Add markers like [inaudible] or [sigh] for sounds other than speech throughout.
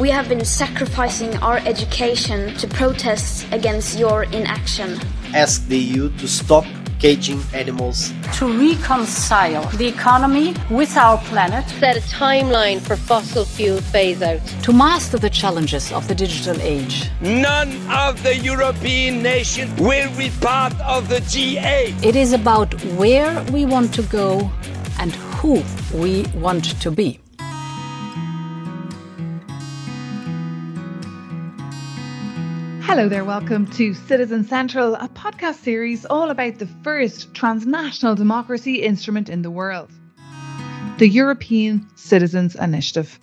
We have been sacrificing our education to protest against your inaction. Ask the EU to stop caging animals. To reconcile the economy with our planet. Set a timeline for fossil fuel phase out. To master the challenges of the digital age. None of the European nations will be part of the G8. It is about where we want to go and who we want to be. Hello there, welcome to Citizen Central, a podcast series all about the first transnational democracy instrument in the world the European Citizens Initiative.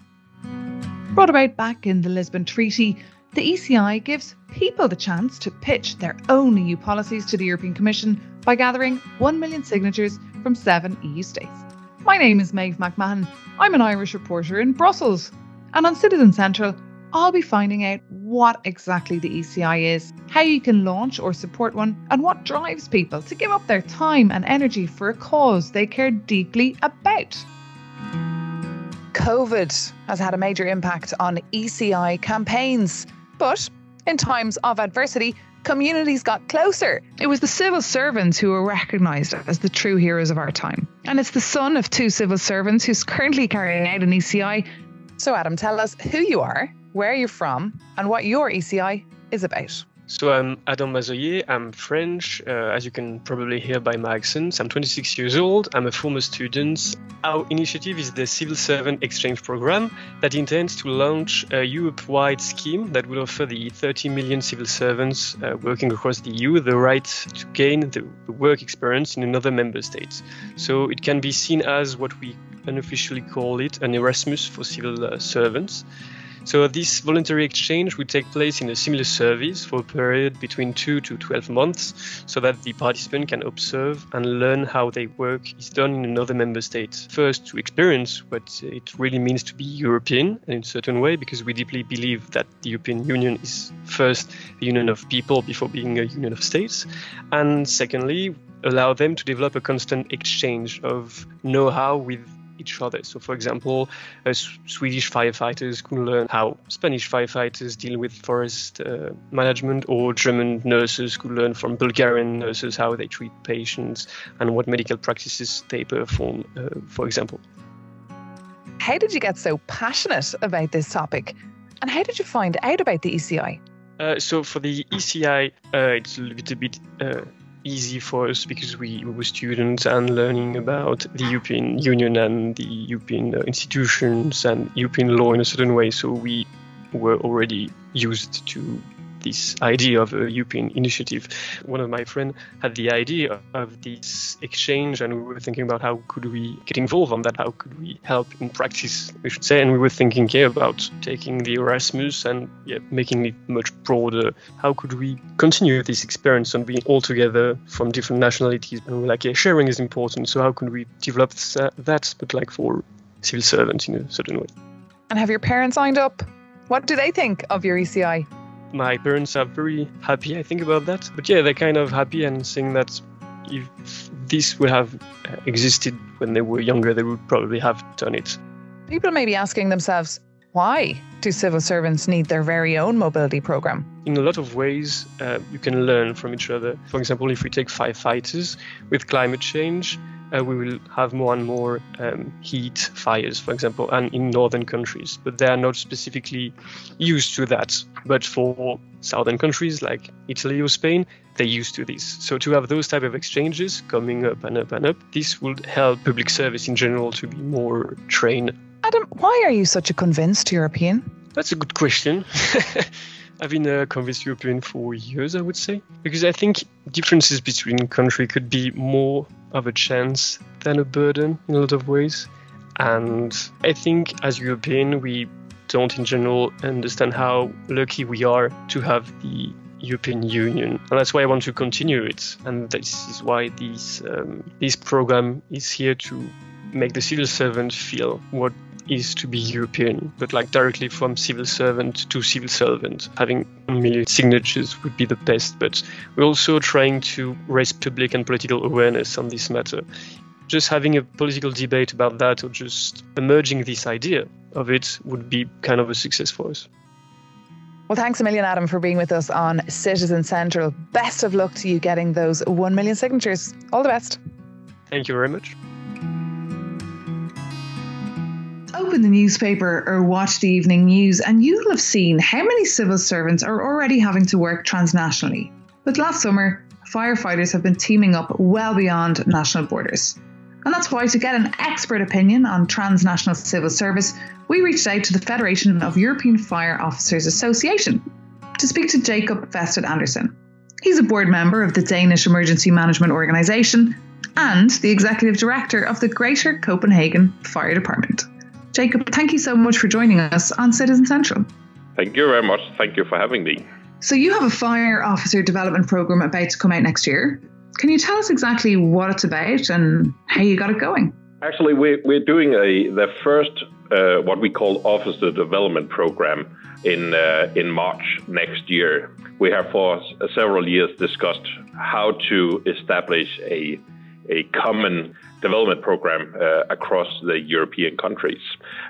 Brought about back in the Lisbon Treaty, the ECI gives people the chance to pitch their own EU policies to the European Commission by gathering 1 million signatures from seven EU states. My name is Maeve McMahon. I'm an Irish reporter in Brussels. And on Citizen Central, I'll be finding out what exactly the ECI is, how you can launch or support one, and what drives people to give up their time and energy for a cause they care deeply about. COVID has had a major impact on ECI campaigns, but in times of adversity, communities got closer. It was the civil servants who were recognised as the true heroes of our time. And it's the son of two civil servants who's currently carrying out an ECI. So, Adam, tell us who you are where are you're from, and what your ECI is about. So I'm Adam Mazoyer. I'm French, uh, as you can probably hear by my accent. I'm 26 years old. I'm a former student. Our initiative is the Civil Servant Exchange Program that intends to launch a Europe-wide scheme that will offer the 30 million civil servants uh, working across the EU the right to gain the work experience in another member state. So it can be seen as what we unofficially call it an Erasmus for civil uh, servants. So this voluntary exchange would take place in a similar service for a period between 2 to 12 months so that the participant can observe and learn how their work is done in another member state. First, to experience what it really means to be European in a certain way, because we deeply believe that the European Union is first a union of people before being a union of states. And secondly, allow them to develop a constant exchange of know-how with each other. So, for example, uh, Swedish firefighters could learn how Spanish firefighters deal with forest uh, management, or German nurses could learn from Bulgarian nurses how they treat patients and what medical practices they perform, uh, for example. How did you get so passionate about this topic? And how did you find out about the ECI? Uh, so for the ECI, uh, it's a little bit uh, easy for us because we, we were students and learning about the European Union and the European uh, institutions and European law in a certain way. So we were already used to this idea of a European initiative. One of my friends had the idea of this exchange, and we were thinking about how could we get involved on that? How could we help in practice, we should say? And we were thinking here about taking the Erasmus and yeah, making it much broader. How could we continue this experience on being all together from different nationalities? And we're like, yeah, sharing is important. So how could we develop that, but like for civil servants in a certain way? And have your parents signed up? What do they think of your ECI? My parents are very happy, I think, about that. But yeah, they're kind of happy and saying that if this would have existed when they were younger, they would probably have done it. People may be asking themselves, why do civil servants need their very own mobility program? In a lot of ways, uh, you can learn from each other. For example, if we take firefighters with climate change, uh, we will have more and more um, heat fires, for example, and in northern countries. But they are not specifically used to that. But for southern countries like Italy or Spain, they're used to this. So to have those type of exchanges coming up and up and up, this would help public service in general to be more trained. Adam, why are you such a convinced European? That's a good question. [laughs] I've been a convinced European for years, I would say, because I think differences between countries could be more of a chance than a burden in a lot of ways. And I think as European, we don't in general understand how lucky we are to have the European Union, and that's why I want to continue it. And this is why this um, this program is here to make the civil servant feel what is to be European, but like directly from civil servant to civil servant. Having a million signatures would be the best, but we're also trying to raise public and political awareness on this matter. Just having a political debate about that or just emerging this idea of it would be kind of a success for us. Well, thanks a million, Adam, for being with us on Citizen Central. Best of luck to you getting those 1 million signatures. All the best. Thank you very much. Open the newspaper or watch the evening news, and you'll have seen how many civil servants are already having to work transnationally. But last summer, firefighters have been teaming up well beyond national borders. And that's why, to get an expert opinion on transnational civil service, we reached out to the Federation of European Fire Officers Association to speak to Jacob Vested Andersen. He's a board member of the Danish Emergency Management Organisation and the executive director of the Greater Copenhagen Fire Department. Jacob, thank you so much for joining us on Citizen Central. Thank you very much. Thank you for having me. So, you have a fire officer development program about to come out next year. Can you tell us exactly what it's about and how you got it going? Actually, we're, we're doing a the first uh, what we call officer development program in uh, in March next year. We have for several years discussed how to establish a a common development program uh, across the European countries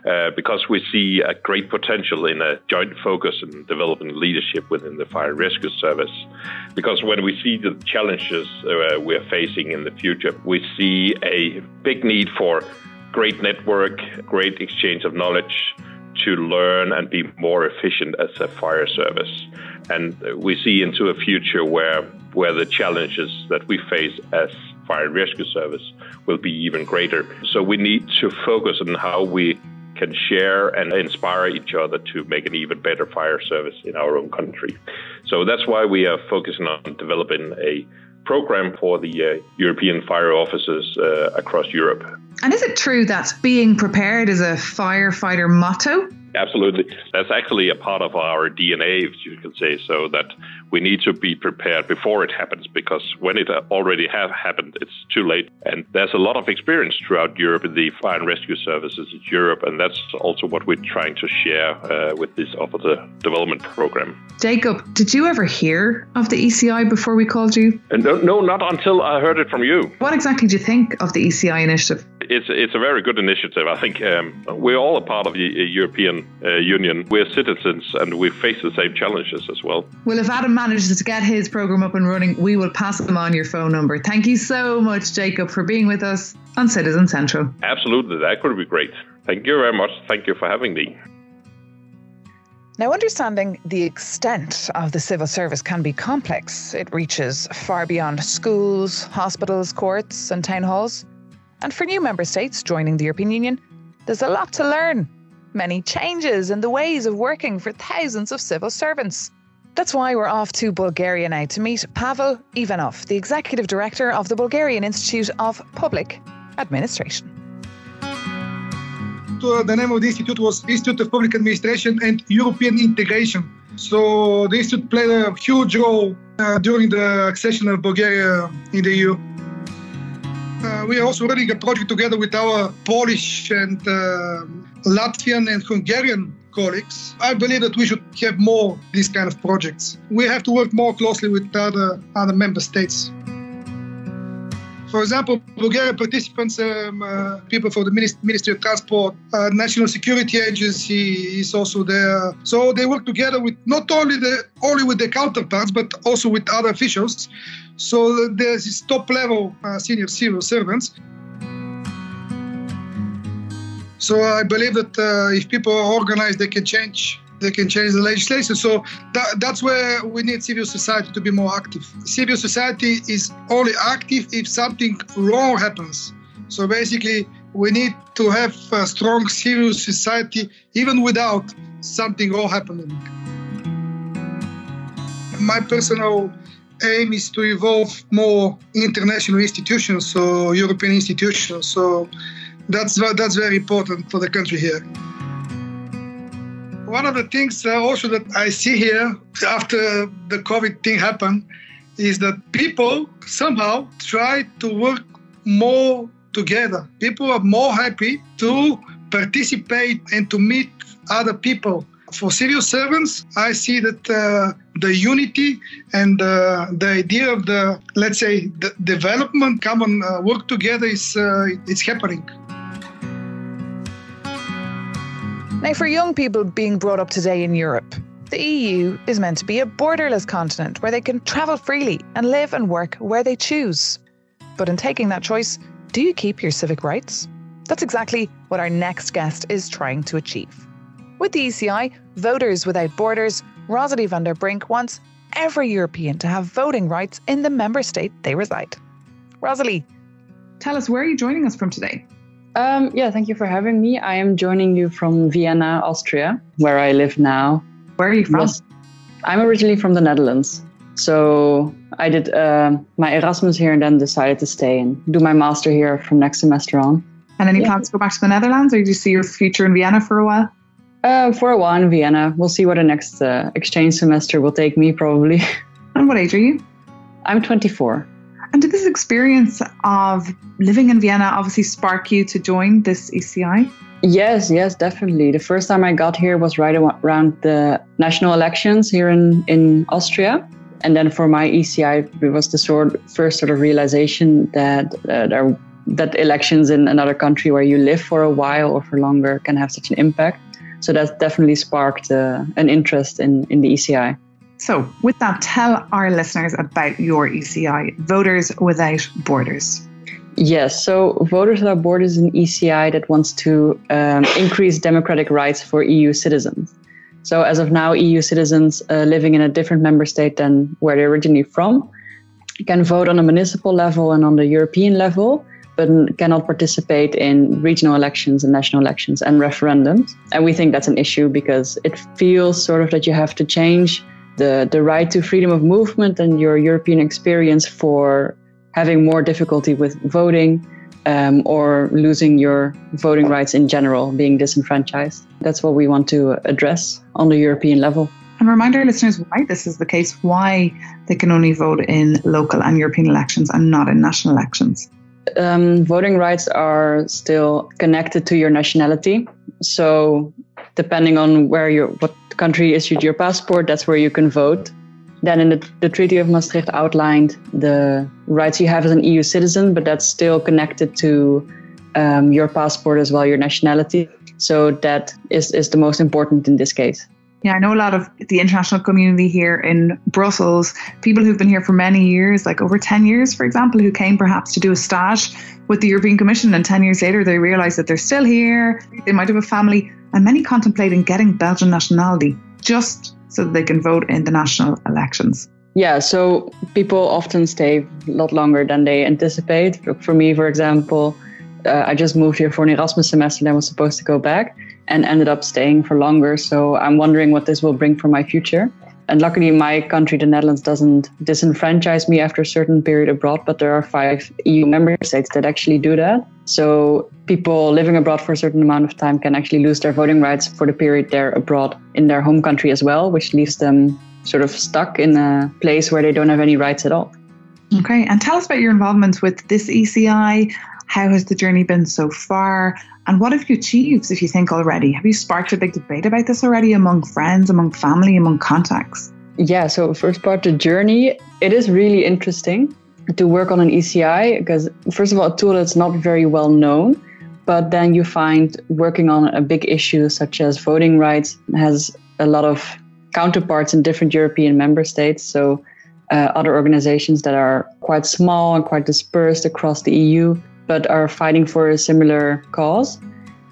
uh, because we see a great potential in a joint focus in developing leadership within the fire rescue service. Because when we see the challenges uh, we're facing in the future, we see a big need for great network, great exchange of knowledge to learn and be more efficient as a fire service. And we see into a future where where the challenges that we face as fire and rescue service will be even greater. So we need to focus on how we can share and inspire each other to make an even better fire service in our own country. So that's why we are focusing on developing a program for the uh, European fire officers uh, across Europe. And is it true that being prepared is a firefighter motto? Absolutely. That's actually a part of our DNA, if you can say so, that we need to be prepared before it happens because when it already have happened, it's too late. And there's a lot of experience throughout Europe in the fire and rescue services in Europe, and that's also what we're trying to share uh, with this officer development program. Jacob, did you ever hear of the ECI before we called you? Uh, no, no, not until I heard it from you. What exactly do you think of the ECI initiative? It's it's a very good initiative. I think um, we're all a part of the European uh, Union. We're citizens, and we face the same challenges as well. Well, if Adam manages to get his program up and running, we will pass them on your phone number. Thank you so much, Jacob, for being with us on Citizen Central. Absolutely, that could be great. Thank you very much. Thank you for having me. Now, understanding the extent of the civil service can be complex. It reaches far beyond schools, hospitals, courts, and town halls. And for new member states joining the European Union, there's a lot to learn. Many changes in the ways of working for thousands of civil servants. That's why we're off to Bulgaria now to meet Pavel Ivanov, the executive director of the Bulgarian Institute of Public Administration. The name of the institute was Institute of Public Administration and European Integration. So the institute played a huge role uh, during the accession of Bulgaria in the EU. Uh, we are also running a project together with our Polish and uh, Latvian and Hungarian colleagues. I believe that we should have more these kind of projects. We have to work more closely with other other member states. For example, Bulgarian participants, um, uh, people for the Ministry of Transport, uh, National Security Agency is also there. So they work together with not only the only with their counterparts, but also with other officials. So there's this top level uh, senior civil servants. So I believe that uh, if people are organized, they can change they can change the legislation. So that, that's where we need civil society to be more active. Civil society is only active if something wrong happens. So basically, we need to have a strong civil society even without something wrong happening. My personal aim is to evolve more international institutions, so European institutions. So that's that's very important for the country here. One of the things also that I see here after the COVID thing happened is that people somehow try to work more together. People are more happy to participate and to meet other people. For civil servants, I see that uh, the unity and uh, the idea of the, let's say, the development, common uh, work together is uh, it's happening. Now, for young people being brought up today in Europe, the EU is meant to be a borderless continent where they can travel freely and live and work where they choose. But in taking that choice, do you keep your civic rights? That's exactly what our next guest is trying to achieve. With the ECI, Voters Without Borders, Rosalie van der Brink wants every European to have voting rights in the member state they reside. Rosalie, tell us where are you joining us from today? Um, yeah, thank you for having me. I am joining you from Vienna, Austria, where I live now. Where are you from? Yes. I'm originally from the Netherlands. So I did uh, my Erasmus here and then decided to stay and do my master here from next semester on. And any yeah. plans to go back to the Netherlands or do you see your future in Vienna for a while? Uh, for a while in Vienna. We'll see what the next uh, exchange semester will take me, probably. [laughs] And what age are you? I'm 24. And did this experience of living in Vienna obviously spark you to join this ECI? Yes, yes, definitely. The first time I got here was right around the national elections here in, in Austria. And then for my ECI, it was the sort first sort of realization that uh, there, that elections in another country where you live for a while or for longer can have such an impact. So that definitely sparked uh, an interest in, in the ECI. So, with that, tell our listeners about your ECI, Voters Without Borders. Yes, so Voters Without Borders is an ECI that wants to um, increase democratic rights for EU citizens. So, as of now, EU citizens uh, living in a different member state than where they're originally from can vote on a municipal level and on the European level, but cannot participate in regional elections and national elections and referendums. And we think that's an issue because it feels sort of that you have to change the, the right to freedom of movement and your European experience for having more difficulty with voting um, or losing your voting rights in general, being disenfranchised. That's what we want to address on the European level. And remind our listeners why this is the case, why they can only vote in local and European elections and not in national elections. Um, voting rights are still connected to your nationality. So, depending on where you what country issued your passport, that's where you can vote. Then in the, the Treaty of Maastricht outlined the rights you have as an EU citizen, but that's still connected to um, your passport as well, your nationality. So that is, is the most important in this case. Yeah, I know a lot of the international community here in Brussels, people who've been here for many years, like over 10 years, for example, who came perhaps to do a stage with the European Commission, and 10 years later they realise that they're still here, they might have a family, and many contemplating getting Belgian nationality just so that they can vote in the national elections. Yeah, so people often stay a lot longer than they anticipate. For me, for example, uh, I just moved here for an Erasmus semester and I was supposed to go back and ended up staying for longer. So I'm wondering what this will bring for my future. And luckily, my country, the Netherlands, doesn't disenfranchise me after a certain period abroad, but there are five EU member states that actually do that. So people living abroad for a certain amount of time can actually lose their voting rights for the period they're abroad in their home country as well, which leaves them sort of stuck in a place where they don't have any rights at all. Okay, and tell us about your involvement with this ECI. How has the journey been so far? And what have you achieved, if you think already? Have you sparked a big debate about this already among friends, among family, among contacts? Yeah, so first part, the journey, it is really interesting to work on an ECI because, first of all, a tool that's not very well known. But then you find working on a big issue such as voting rights has a lot of counterparts in different European member states. So, uh, other organizations that are quite small and quite dispersed across the EU but are fighting for a similar cause.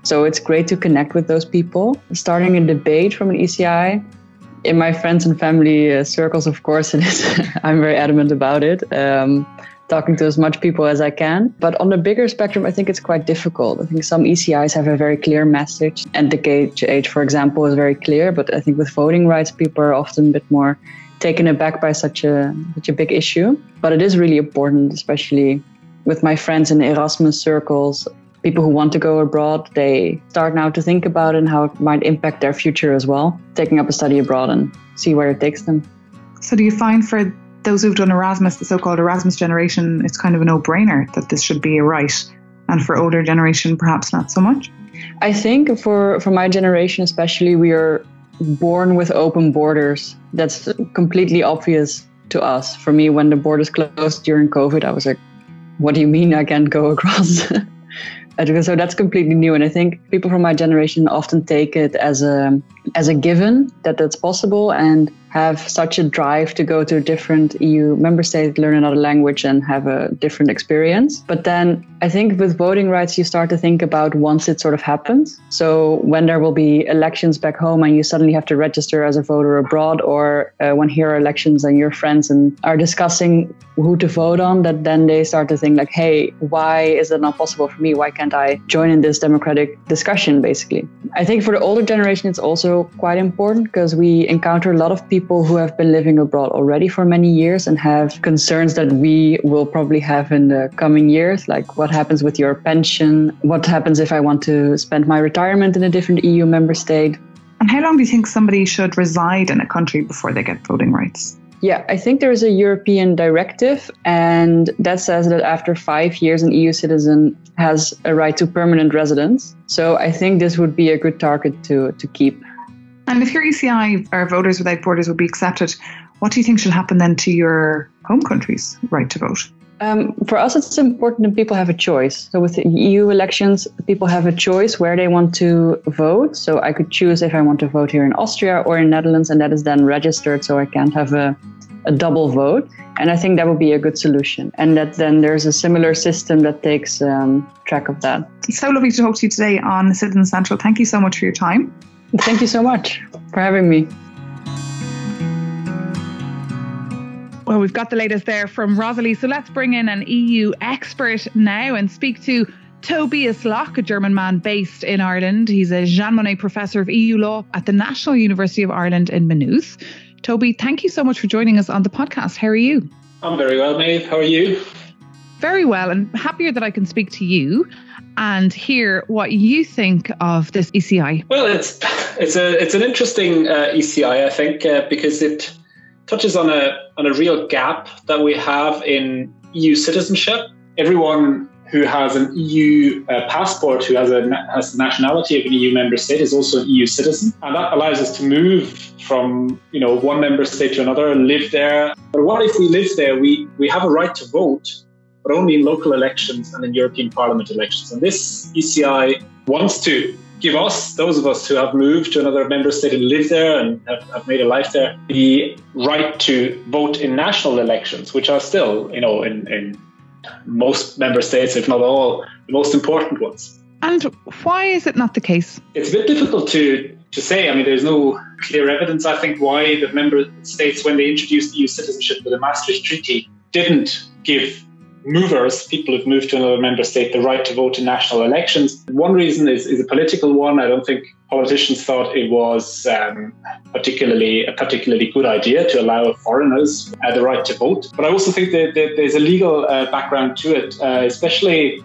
So it's great to connect with those people. Starting a debate from an ECI in my friends and family uh, circles, of course, [laughs] it is. I'm very adamant about it. Um, talking to as much people as I can. But on the bigger spectrum, I think it's quite difficult. I think some ECIs have a very clear message, and the age, for example, is very clear. But I think with voting rights, people are often a bit more taken aback by such a such a big issue. But it is really important, especially with my friends in Erasmus circles, people who want to go abroad, they start now to think about it and how it might impact their future as well, taking up a study abroad and see where it takes them. So, do you find for those who've done Erasmus, the so called Erasmus generation, it's kind of a no brainer that this should be a right? And for older generation, perhaps not so much? I think for, for my generation, especially, we are born with open borders. That's completely obvious to us. For me, when the borders closed during COVID, I was like, what do you mean I can't go across? [laughs] So that's completely new, and I think people from my generation often take it as a as a given that that's possible and have such a drive to go to a different EU member state, learn another language, and have a different experience. But then I think with voting rights, you start to think about once it sort of happens. So when there will be elections back home and you suddenly have to register as a voter abroad, or uh, when here are elections and your friends and are discussing who to vote on, that then they start to think like, hey, why is it not possible for me? Why can't I join in this democratic discussion, basically? I think for the older generation, it's also quite important because we encounter a lot of people people who have been living abroad already for many years and have concerns that we will probably have in the coming years, like what happens with your pension, what happens if I want to spend my retirement in a different EU member state. And how long do you think somebody should reside in a country before they get voting rights? Yeah, I think there is a European directive, and that says that after five years, an EU citizen has a right to permanent residence. So I think this would be a good target to, to keep. And if your ECI or Voters Without Borders would be accepted, what do you think should happen then to your home country's right to vote? Um, for us, it's important that people have a choice. So with the EU elections, people have a choice where they want to vote. So I could choose if I want to vote here in Austria or in Netherlands, and that is then registered, so I can't have a, a double vote. And I think that would be a good solution. And that then there's a similar system that takes um, track of that. It's so lovely to talk to you today on Citizen Central. Thank you so much for your time. Thank you so much for having me. Well, we've got the latest there from Rosalie. So let's bring in an EU expert now and speak to Tobias Lock, a German man based in Ireland. He's a Jean Monnet Professor of EU Law at the National University of Ireland in Maynooth. Toby, thank you so much for joining us on the podcast. How are you? I'm very well, Maeve. How are you? Very well, and happier that I can speak to you and hear what you think of this ECI. Well, it's it's a it's an interesting uh, ECI, I think, uh, because it touches on a on a real gap that we have in EU citizenship. Everyone who has an EU uh, passport, who has a has the nationality of an EU member state, is also an EU citizen, and that allows us to move from you know one member state to another, live there. But what if we live there? We we have a right to vote, but only in local elections and in European Parliament elections. And this ECI wants to give us, those of us who have moved to another member state and live there and have, have, made a life there, the right to vote in national elections, which are still, you know, in, in most member states, if not all, the most important ones. And why is it not the case? It's a bit difficult to, to say. I mean, there's no clear evidence, I think, why the member states, when they introduced EU citizenship with the Maastricht Treaty, didn't give movers, people who've moved to another member state, the right to vote in national elections. One reason is, is a political one. I don't think politicians thought it was um, particularly a particularly good idea to allow foreigners uh, the right to vote. But I also think that, that there's a legal uh, background to it, uh, especially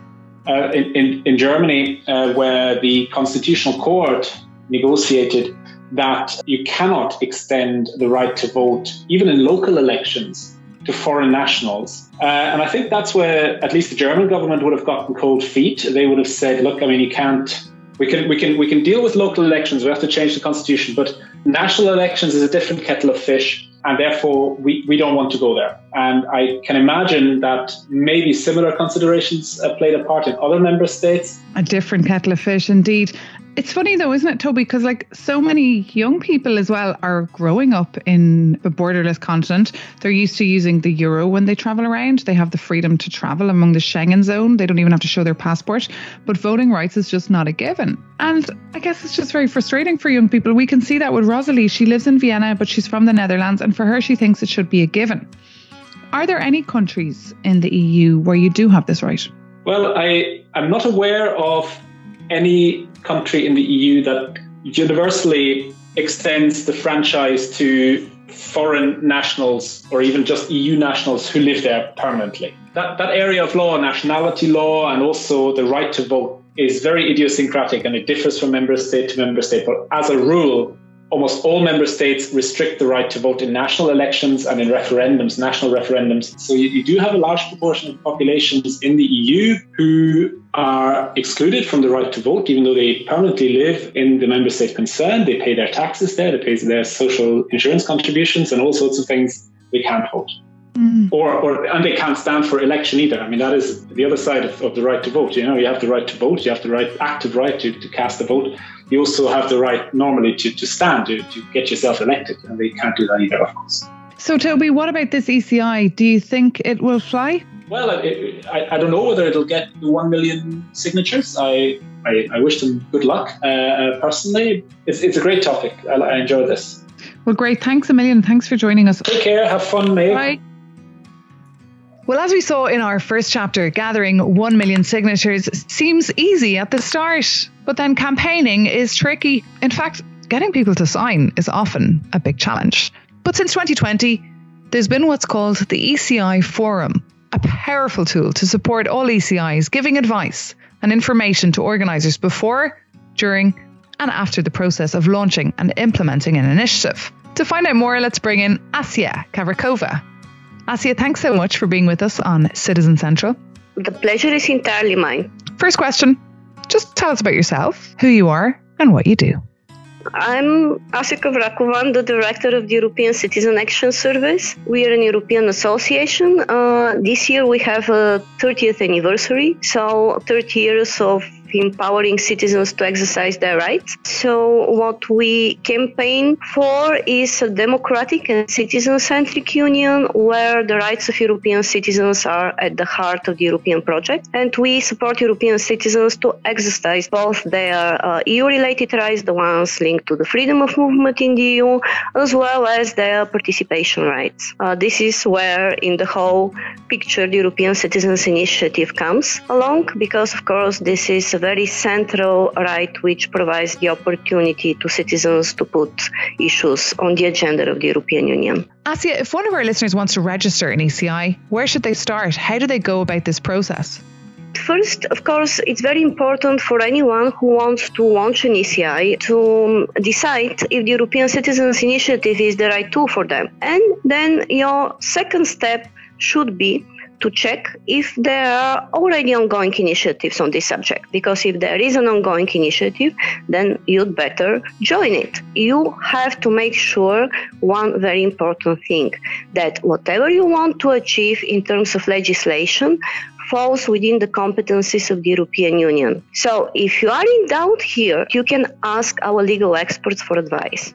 uh, in, in, in, Germany, uh, where the constitutional court negotiated that you cannot extend the right to vote, even in local elections, to foreign nationals. Uh, and I think that's where at least the German government would have gotten cold feet. They would have said, look, I mean, you can't. We can, we, can, we can deal with local elections. We have to change the constitution, but national elections is a different kettle of fish, and therefore we, we don't want to go there. And I can imagine that maybe similar considerations played a part in other member states. A different kettle of fish, indeed. It's funny though, isn't it, Toby? Because like so many young people as well are growing up in a borderless continent. They're used to using the euro when they travel around. They have the freedom to travel among the Schengen zone. They don't even have to show their passport. But voting rights is just not a given. And I guess it's just very frustrating for young people. We can see that with Rosalie. She lives in Vienna, but she's from the Netherlands, and for her, she thinks it should be a given. Are there any countries in the EU where you do have this right? Well, I, I'm not aware of any country in the EU that universally extends the franchise to foreign nationals or even just EU nationals who live there permanently. That, that area of law, nationality law, and also the right to vote is very idiosyncratic and it differs from member state to member state. But as a rule, almost all member states restrict the right to vote in national elections and in referendums, national referendums. So you, you, do have a large proportion of populations in the EU who are excluded from the right to vote, even though they permanently live in the member state concerned. They pay their taxes there, they pay their social insurance contributions, and all sorts of things. They can't vote. Mm. Or, or and they can't stand for election either. I mean, that is the other side of, of the right to vote. You know, you have the right to vote, you have the right active right to, to cast a vote. You also have the right normally to, to stand to, to get yourself elected, and they can't do that either, of course. So, Toby, what about this ECI? Do you think it will fly? Well, it, I, I don't know whether it'll get the 1 million signatures. I, I, I wish them good luck. Uh, uh, personally, it's, it's a great topic. I, I enjoy this. Well, great. Thanks a million. Thanks for joining us. Take care. Have fun, mate. Bye. Well, as we saw in our first chapter, gathering 1 million signatures seems easy at the start, but then campaigning is tricky. In fact, getting people to sign is often a big challenge. But since 2020, there's been what's called the ECI Forum, a powerful tool to support all ECIs, giving advice and information to organisers before, during, and after the process of launching and implementing an initiative. To find out more, let's bring in Assya Kavrakova. Assya, thanks so much for being with us on Citizen Central. The pleasure is entirely mine. First question just tell us about yourself, who you are, and what you do. I'm Assya Kavrakova, the director of the European Citizen Action Service. We are an European association. Uh, this year we have a 30th anniversary, so 30 years of empowering citizens to exercise their rights. So, what we campaign for is a democratic and citizen centric union where the rights of European citizens are at the heart of the European project. And we support European citizens to exercise both their uh, EU related rights, the ones linked to the freedom of movement in the EU, as well as their participation rights. Uh, this is where, in the whole picture, the European Citizens Initiative comes along because, of course, this is very central right which provides the opportunity to citizens to put issues on the agenda of the European Union. Assya, if one of our listeners wants to register an ECI, where should they start? How do they go about this process? First, of course, it's very important for anyone who wants to launch an ECI to um, decide if the European Citizens Initiative is the right tool for them. And then your second step should be to check if there are already ongoing initiatives on this subject. Because if there is an ongoing initiative, then you'd better join it. You have to make sure one very important thing that whatever you want to achieve in terms of legislation falls within the competencies of the European Union. So if you are in doubt here, you can ask our legal experts for advice.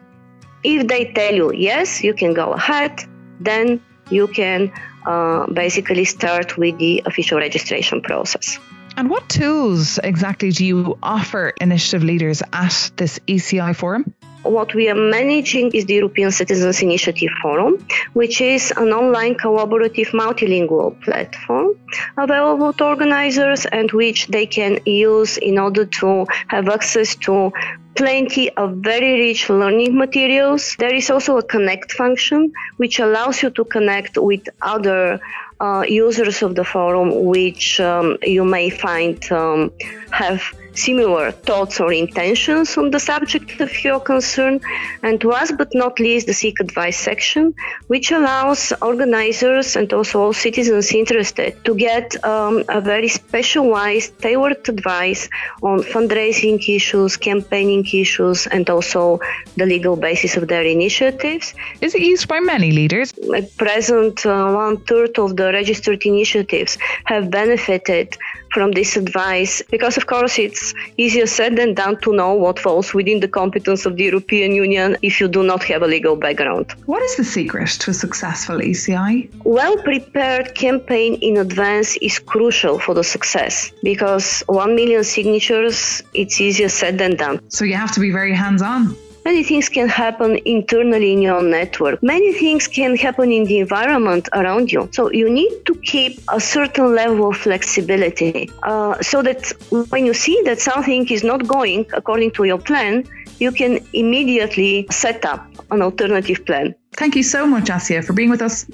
If they tell you yes, you can go ahead, then you can uh, basically start with the official registration process. And what tools exactly do you offer initiative leaders at this ECI forum? What we are managing is the European Citizens Initiative Forum, which is an online collaborative multilingual platform available to organizers and which they can use in order to have access to plenty of very rich learning materials. There is also a connect function, which allows you to connect with other uh, users of the forum, which um, you may find um, have similar thoughts or intentions on the subject of your concern. And last but not least, the Seek Advice section, which allows organizers and also all citizens interested to get um, a very specialized, tailored advice on fundraising issues, campaigning issues, and also the legal basis of their initiatives. Is it used by many leaders? At present, uh, one third of the registered initiatives have benefited from this advice because, of course, it's easier said than done to know what falls within the competence of the European Union if you do not have a legal background. What is the secret to a successful ECI? Well prepared campaign in advance is crucial for the success because 1 million signatures, it's easier said than done. So you have to be very hands on. Many things can happen internally in your network. Many things can happen in the environment around you. So you need to keep a certain level of flexibility uh, so that when you see that something is not going according to your plan, you can immediately set up an alternative plan. Thank you so much, Assya, for being with us.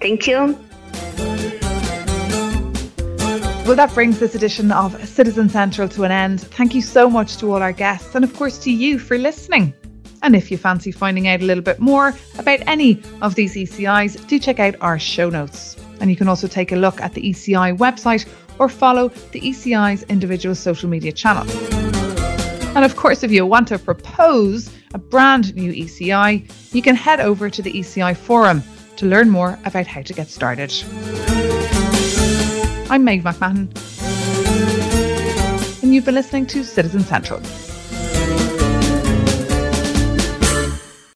Thank you. Well, that brings this edition of Citizen Central to an end. Thank you so much to all our guests and, of course, to you for listening. And if you fancy finding out a little bit more about any of these ECIs, do check out our show notes. And you can also take a look at the ECI website or follow the ECI's individual social media channel. And of course, if you want to propose a brand new ECI, you can head over to the ECI forum to learn more about how to get started. I'm Maeve McMahon, and you've been listening to Citizen Central.